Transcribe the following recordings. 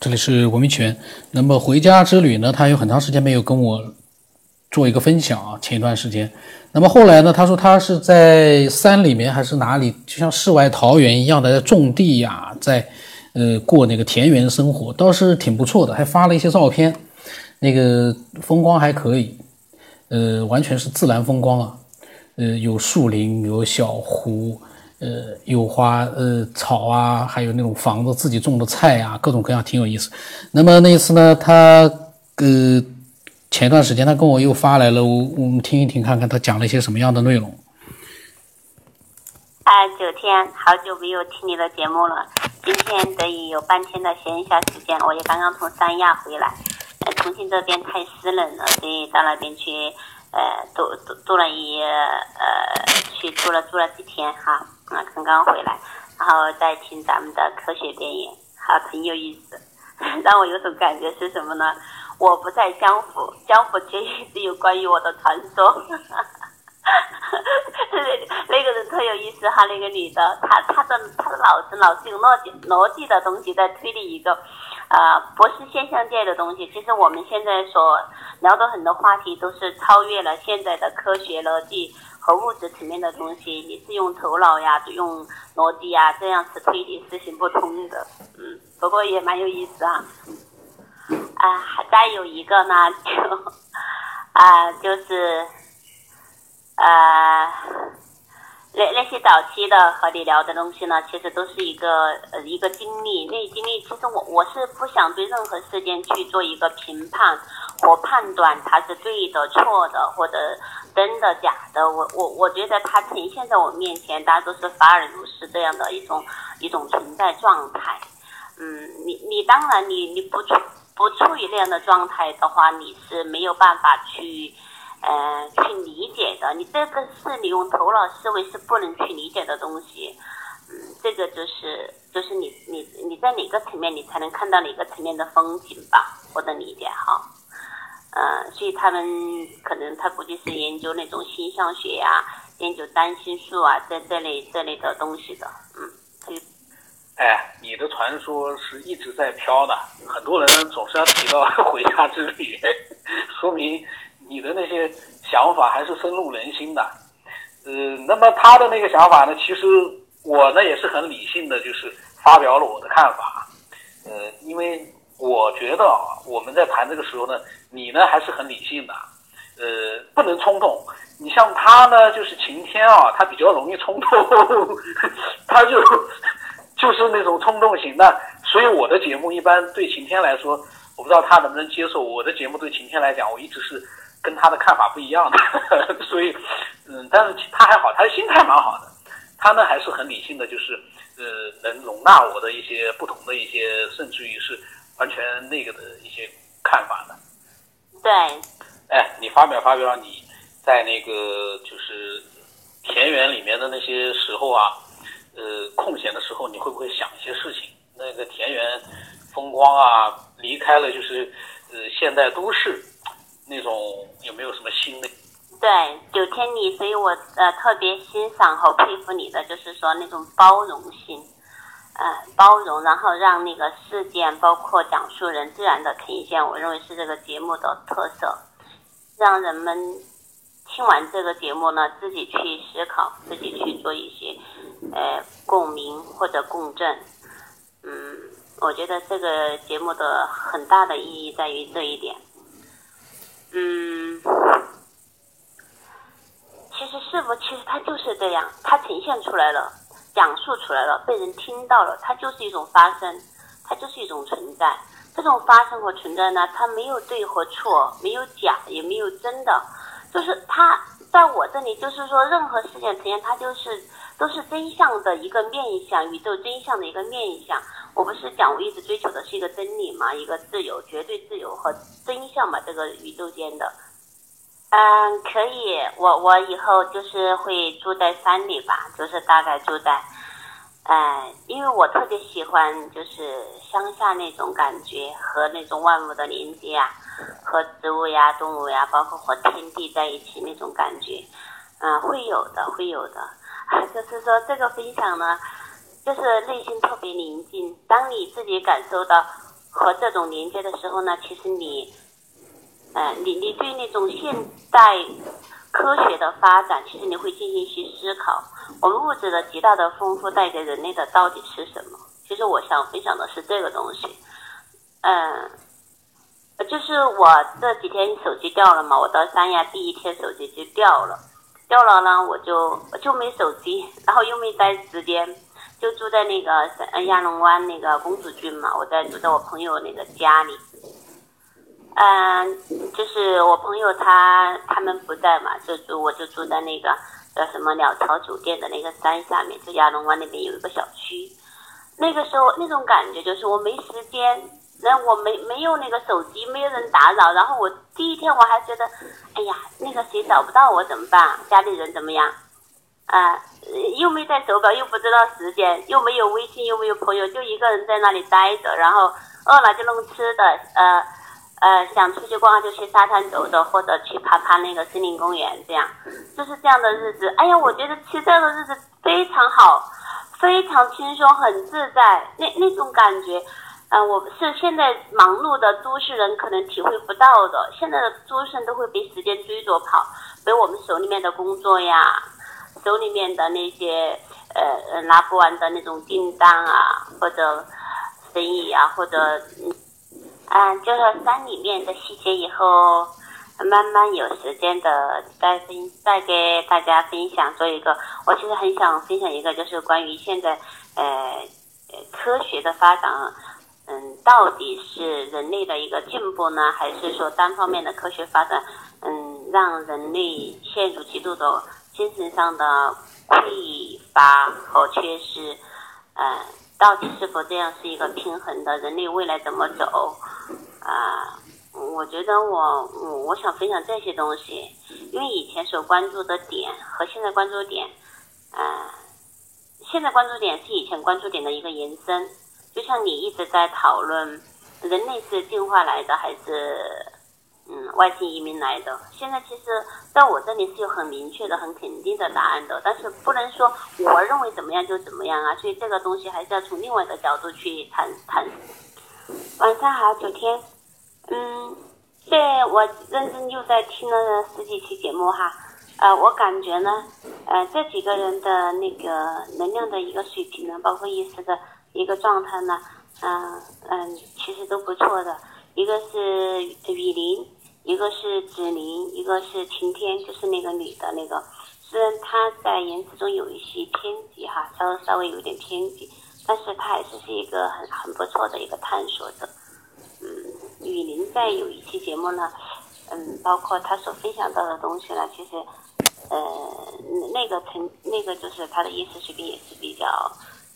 这里是文明泉。那么回家之旅呢，他有很长时间没有跟我做一个分享啊。前一段时间，那么后来呢，他说他是在山里面还是哪里，就像世外桃源一样的在种地呀，在呃过那个田园生活，倒是挺不错的，还发了一些照片，那个风光还可以，呃，完全是自然风光啊，呃，有树林，有小湖。呃，有花，呃，草啊，还有那种房子自己种的菜啊，各种各样，挺有意思。那么那一次呢，他呃，前段时间他跟我又发来了，我我们听一听，看看他讲了一些什么样的内容。哎，九天，好久没有听你的节目了，今天得以有半天的闲暇时间，我也刚刚从三亚回来，呃，重庆这边太湿冷了，所以到那边去，呃，住住住了一呃，去住了住了几天哈。啊，刚刚回来，然后再听咱们的科学电影，好，挺有意思。让我有种感觉是什么呢？我不在江湖，江湖却一直有关于我的传说。那那个人特有意思哈，那个女的，她她的她的脑子老是有逻辑逻辑的东西在推理一个，呃，不是现象界的东西。其实我们现在所聊的很多话题都是超越了现在的科学逻辑。物质层面的东西，你是用头脑呀，用逻辑呀，这样是推理是行不通的。嗯，不过也蛮有意思啊。啊，还再有一个呢，就啊，就是呃，那那些早期的和你聊的东西呢，其实都是一个呃一个经历。那经历，其实我我是不想对任何事件去做一个评判我判断，它是对的、错的，或者。真的假的？我我我觉得它呈现在我面前，大家都是法尔如是这样的一种一种存在状态。嗯，你你当然你你不处不处于那样的状态的话，你是没有办法去呃去理解的。你这个是你用头脑思维是不能去理解的东西。嗯，这个就是就是你你你在哪个层面你才能看到哪个层面的风景吧？我的理解哈。呃，所以他们可能他估计是研究那种星象学呀，研究占星术啊，这这类这类的东西的，嗯。哎，你的传说是一直在飘的，很多人总是要提到回家之旅，说明你的那些想法还是深入人心的。呃，那么他的那个想法呢，其实我呢也是很理性的，就是发表了我的看法。呃，因为我觉得啊，我们在谈这个时候呢。你呢还是很理性的，呃，不能冲动。你像他呢，就是晴天啊，他比较容易冲动，他就 就是那种冲动型的。所以我的节目一般对晴天来说，我不知道他能不能接受。我的节目对晴天来讲，我一直是跟他的看法不一样的。所以，嗯，但是他还好，他的心态蛮好的。他呢还是很理性的，就是呃，能容纳我的一些不同的一些，甚至于是完全那个的一些看法的。对，哎，你发表发表你在那个就是田园里面的那些时候啊，呃，空闲的时候，你会不会想一些事情？那个田园风光啊，离开了就是呃现代都市那种，有没有什么新的？对，九天里，所以我呃特别欣赏和佩服你的，就是说那种包容性。呃，包容，然后让那个事件，包括讲述人自然的呈现，我认为是这个节目的特色，让人们听完这个节目呢，自己去思考，自己去做一些呃共鸣或者共振。嗯，我觉得这个节目的很大的意义在于这一点。嗯，其实是否其实它就是这样，它呈现出来了。讲述出来了，被人听到了，它就是一种发生，它就是一种存在。这种发生和存在呢，它没有对和错，没有假，也没有真的，就是它在我这里，就是说任何事件呈现，它就是都是真相的一个面相，宇宙真相的一个面相。我不是讲我一直追求的是一个真理嘛，一个自由，绝对自由和真相嘛，这个宇宙间的。嗯，可以，我我以后就是会住在山里吧，就是大概住在，哎，因为我特别喜欢就是乡下那种感觉和那种万物的连接啊，和植物呀、动物呀，包括和天地在一起那种感觉，嗯，会有的，会有的，就是说这个分享呢，就是内心特别宁静，当你自己感受到和这种连接的时候呢，其实你，呃，你你对那种现代科学的发展，其实你会进行一些思考。我们物质的极大的丰富带给人类的到底是什么？其实我想分享的是这个东西。嗯，就是我这几天手机掉了嘛，我到三亚第一天手机就掉了，掉了呢，我就就没手机，然后又没带时间，就住在那个亚龙湾那个公主郡嘛，我在住在我朋友那个家里。嗯，就是我朋友他他们不在嘛，就住我就住在那个叫什么鸟巢酒店的那个山下面，就亚龙湾那边有一个小区。那个时候那种感觉就是我没时间，那我没没有那个手机，没有人打扰。然后我第一天我还觉得，哎呀，那个谁找不到我怎么办？家里人怎么样？啊，又没带手表，又不知道时间，又没有微信，又没有朋友，就一个人在那里待着。然后饿了就弄吃的，呃。呃，想出去逛就去沙滩走走，或者去爬爬那个森林公园，这样就是这样的日子。哎呀，我觉得其实这样的日子非常好，非常轻松，很自在。那那种感觉，呃，我是现在忙碌的都市人可能体会不到的。现在的都市人都会被时间追着跑，被我们手里面的工作呀，手里面的那些呃拿不完的那种订单啊，或者生意啊，或者。嗯，就是山里面的细节，以后慢慢有时间的再分再给大家分享。做一个，我其实很想分享一个，就是关于现在呃科学的发展，嗯，到底是人类的一个进步呢，还是说单方面的科学发展，嗯，让人类陷入极度的精神上的匮乏和缺失？嗯，到底是否这样是一个平衡的？人类未来怎么走？啊，我觉得我我我想分享这些东西，因为以前所关注的点和现在关注点，啊，现在关注点是以前关注点的一个延伸。就像你一直在讨论，人类是进化来的还是嗯外星移民来的？现在其实在我这里是有很明确的、很肯定的答案的，但是不能说我认为怎么样就怎么样啊。所以这个东西还是要从另外一个角度去谈谈。晚上好，九天。嗯，这我认真又在听了十几期节目哈。呃，我感觉呢，呃，这几个人的那个能量的一个水平呢，包括意识的一个状态呢，嗯嗯，其实都不错的。一个是雨林，一个是紫菱，一个是晴天，就是那个女的那个。虽然她在言辞中有一些偏激哈，稍稍微有点偏激。但是她还是是一个很很不错的一个探索者，嗯，雨林在有一期节目呢，嗯，包括他所分享到的东西呢，其实，呃，那个成那个就是他的意识水平也是比较，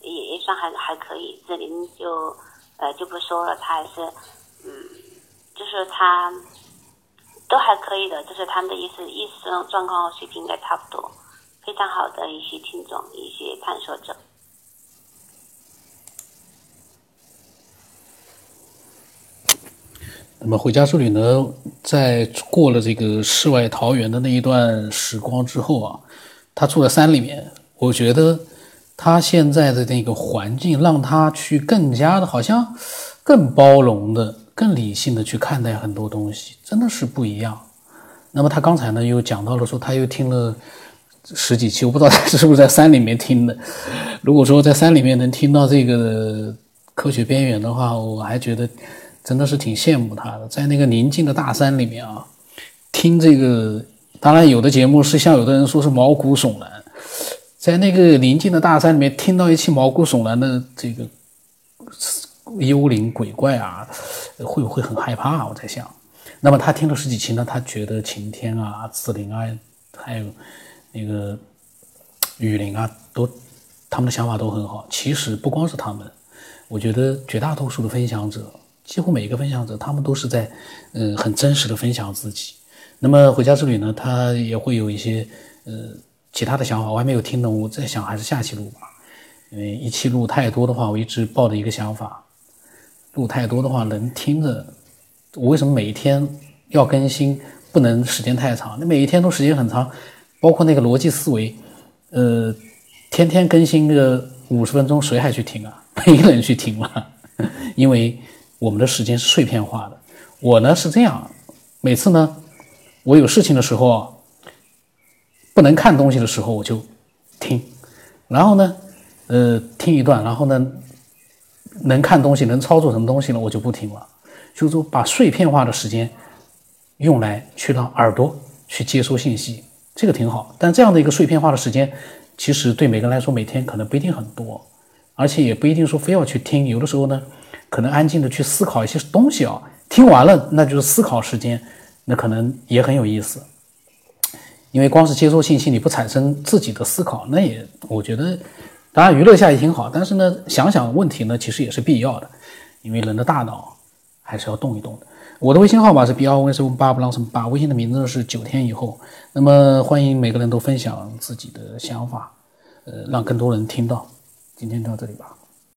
也也算还还可以。这里就呃就不说了，她还是，嗯，就是她都还可以的，就是他们的意思意识状况水平应该差不多，非常好的一些听众，一些探索者。那么回家之旅呢，在过了这个世外桃源的那一段时光之后啊，他住在山里面，我觉得他现在的那个环境让他去更加的，好像更包容的、更理性的去看待很多东西，真的是不一样。那么他刚才呢又讲到了说，他又听了十几期，我不知道他是不是在山里面听的。如果说在山里面能听到这个科学边缘的话，我还觉得。真的是挺羡慕他的，在那个宁静的大山里面啊，听这个，当然有的节目是像有的人说是毛骨悚然，在那个宁静的大山里面听到一期毛骨悚然的这个幽灵鬼怪啊，会不会很害怕？我在想。那么他听了十几期呢，他觉得晴天啊、紫菱啊，还有那个雨林啊，都他们的想法都很好。其实不光是他们，我觉得绝大多数的分享者。几乎每一个分享者，他们都是在，嗯，很真实的分享自己。那么回家之旅呢，他也会有一些，呃，其他的想法，我还没有听懂。我在想，还是下期录吧，因为一期录太多的话，我一直抱着一个想法，录太多的话，能听着。我为什么每一天要更新，不能时间太长？你每一天都时间很长，包括那个逻辑思维，呃，天天更新个五十分钟，谁还去听啊？没人去听了，因为。我们的时间是碎片化的。我呢是这样，每次呢，我有事情的时候，不能看东西的时候，我就听，然后呢，呃，听一段，然后呢，能看东西、能操作什么东西了，我就不听了。就是说，把碎片化的时间用来去让耳朵去接收信息，这个挺好。但这样的一个碎片化的时间，其实对每个人来说，每天可能不一定很多，而且也不一定说非要去听。有的时候呢。可能安静的去思考一些东西啊，听完了那就是思考时间，那可能也很有意思。因为光是接收信息，你不产生自己的思考，那也我觉得，当然娱乐一下也挺好。但是呢，想想问题呢，其实也是必要的，因为人的大脑还是要动一动的。我的微信号码是 b r o s 八不 l 什么八，微信的名字是九天以后。那么欢迎每个人都分享自己的想法，呃，让更多人听到。今天到这里吧。